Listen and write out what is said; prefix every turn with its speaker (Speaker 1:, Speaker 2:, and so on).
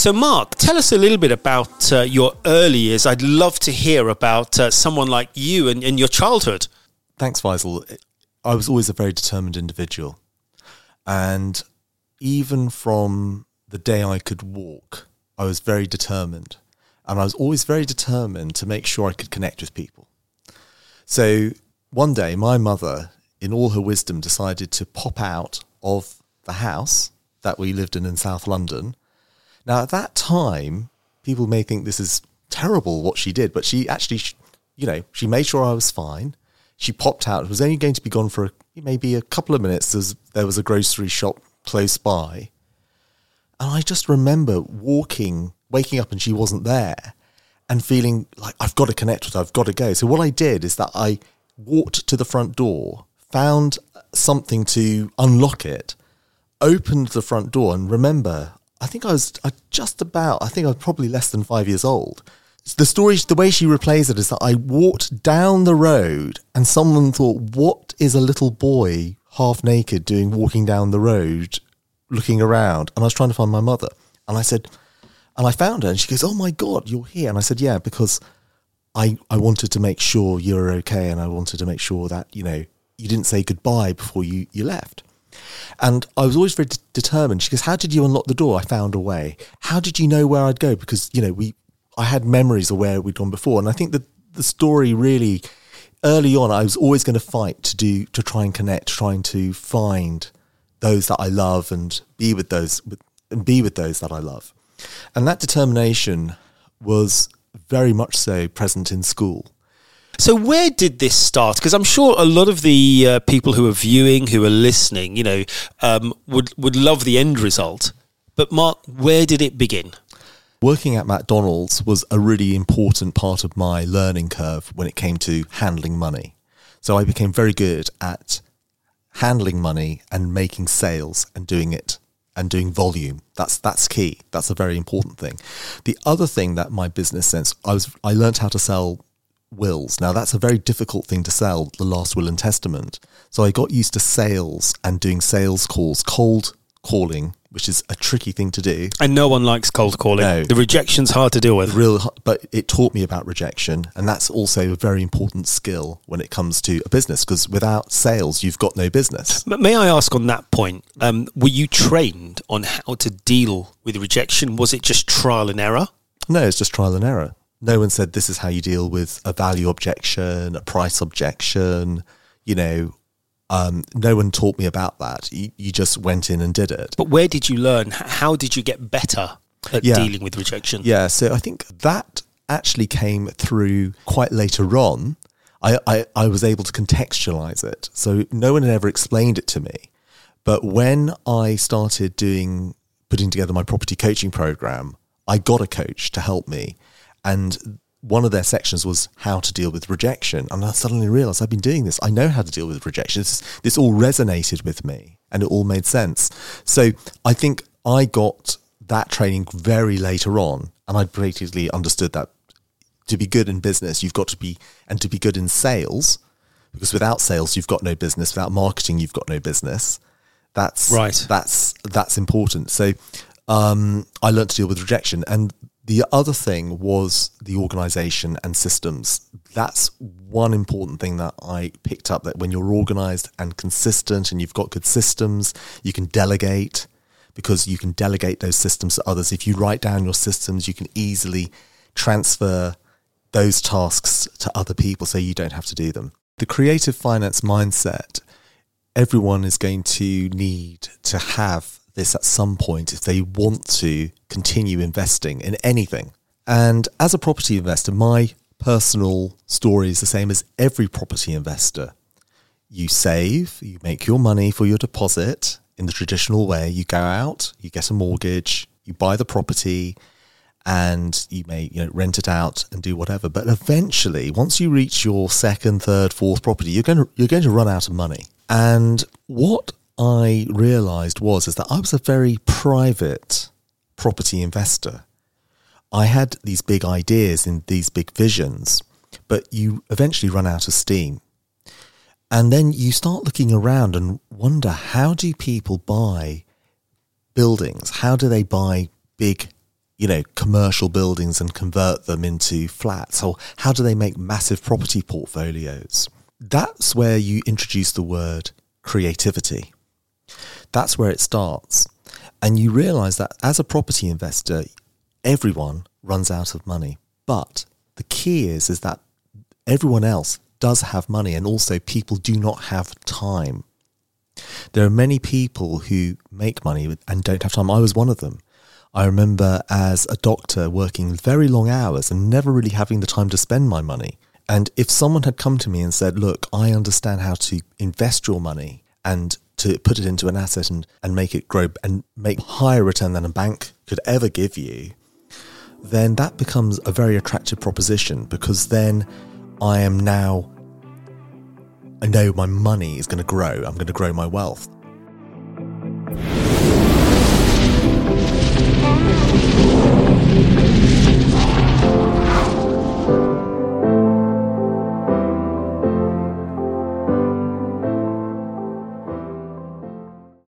Speaker 1: So, Mark, tell us a little bit about uh, your early years. I'd love to hear about uh, someone like you and, and your childhood.
Speaker 2: Thanks, Faisal. I was always a very determined individual. And even from the day I could walk, I was very determined. And I was always very determined to make sure I could connect with people. So one day, my mother, in all her wisdom, decided to pop out of the house that we lived in in South London. Now, at that time, people may think this is terrible what she did, but she actually, you know, she made sure I was fine. She popped out. Was only going to be gone for maybe a couple of minutes. As there was a grocery shop close by. And I just remember walking, waking up, and she wasn't there and feeling like I've got to connect with her, I've got to go. So, what I did is that I walked to the front door, found something to unlock it, opened the front door, and remember, I think I was uh, just about, I think I was probably less than five years old. The story, the way she replays it is that I walked down the road and someone thought, what is a little boy half naked doing walking down the road looking around? And I was trying to find my mother. And I said, and I found her and she goes, oh my God, you're here. And I said, yeah, because I, I wanted to make sure you were okay. And I wanted to make sure that, you know, you didn't say goodbye before you, you left. And I was always very determined. She goes, "How did you unlock the door?" I found a way. How did you know where I'd go? Because you know we, I had memories of where we'd gone before, and I think that the story really, early on, I was always going to fight to do to try and connect, trying to find those that I love and be with those and be with those that I love, and that determination was very much so present in school.
Speaker 1: So where did this start? Because I'm sure a lot of the uh, people who are viewing, who are listening, you know, um, would would love the end result. But Mark, where did it begin?
Speaker 2: Working at McDonald's was a really important part of my learning curve when it came to handling money. So I became very good at handling money and making sales and doing it and doing volume. That's that's key. That's a very important thing. The other thing that my business sense I was I learned how to sell wills. Now, that's a very difficult thing to sell, the last will and testament. So I got used to sales and doing sales calls, cold calling, which is a tricky thing to do.
Speaker 1: And no one likes cold calling. No. The rejection's hard to deal with.
Speaker 2: Real, but it taught me about rejection, and that's also a very important skill when it comes to a business. Because without sales, you've got no business.
Speaker 1: But may I ask on that point? Um, were you trained on how to deal with rejection? Was it just trial and error?
Speaker 2: No, it's just trial and error no one said this is how you deal with a value objection, a price objection. You know, um, no one taught me about that. You, you, just went in and did it.
Speaker 1: But where did you learn? How did you get better at yeah. dealing with rejection?
Speaker 2: Yeah, so I think that actually came through quite later on. I, I, I was able to contextualize it. So no one had ever explained it to me. But when I started doing, putting together my property coaching program, I got a coach to help me and one of their sections was how to deal with rejection. And I suddenly realized I've been doing this. I know how to deal with rejection. This, this all resonated with me and it all made sense. So I think I got that training very later on. And I basically understood that to be good in business, you've got to be, and to be good in sales, because without sales, you've got no business. Without marketing, you've got no business. That's right. That's that's important. So um, I learned to deal with rejection, and the other thing was the organization and systems. That's one important thing that I picked up that when you're organized and consistent and you've got good systems, you can delegate because you can delegate those systems to others. If you write down your systems, you can easily transfer those tasks to other people so you don't have to do them. The creative finance mindset, everyone is going to need to have this at some point if they want to continue investing in anything. And as a property investor, my personal story is the same as every property investor. You save, you make your money for your deposit in the traditional way. You go out, you get a mortgage, you buy the property, and you may you know rent it out and do whatever. But eventually, once you reach your second, third, fourth property, you're going to you're going to run out of money. And what I realized was is that I was a very private property investor. I had these big ideas and these big visions, but you eventually run out of steam. And then you start looking around and wonder how do people buy buildings? How do they buy big, you know, commercial buildings and convert them into flats? Or how do they make massive property portfolios? That's where you introduce the word creativity. That's where it starts. And you realize that as a property investor, everyone runs out of money. But the key is, is that everyone else does have money and also people do not have time. There are many people who make money and don't have time. I was one of them. I remember as a doctor working very long hours and never really having the time to spend my money. And if someone had come to me and said, Look, I understand how to invest your money and to put it into an asset and, and make it grow and make higher return than a bank could ever give you, then that becomes a very attractive proposition because then I am now, I know my money is going to grow. I'm going to grow my wealth.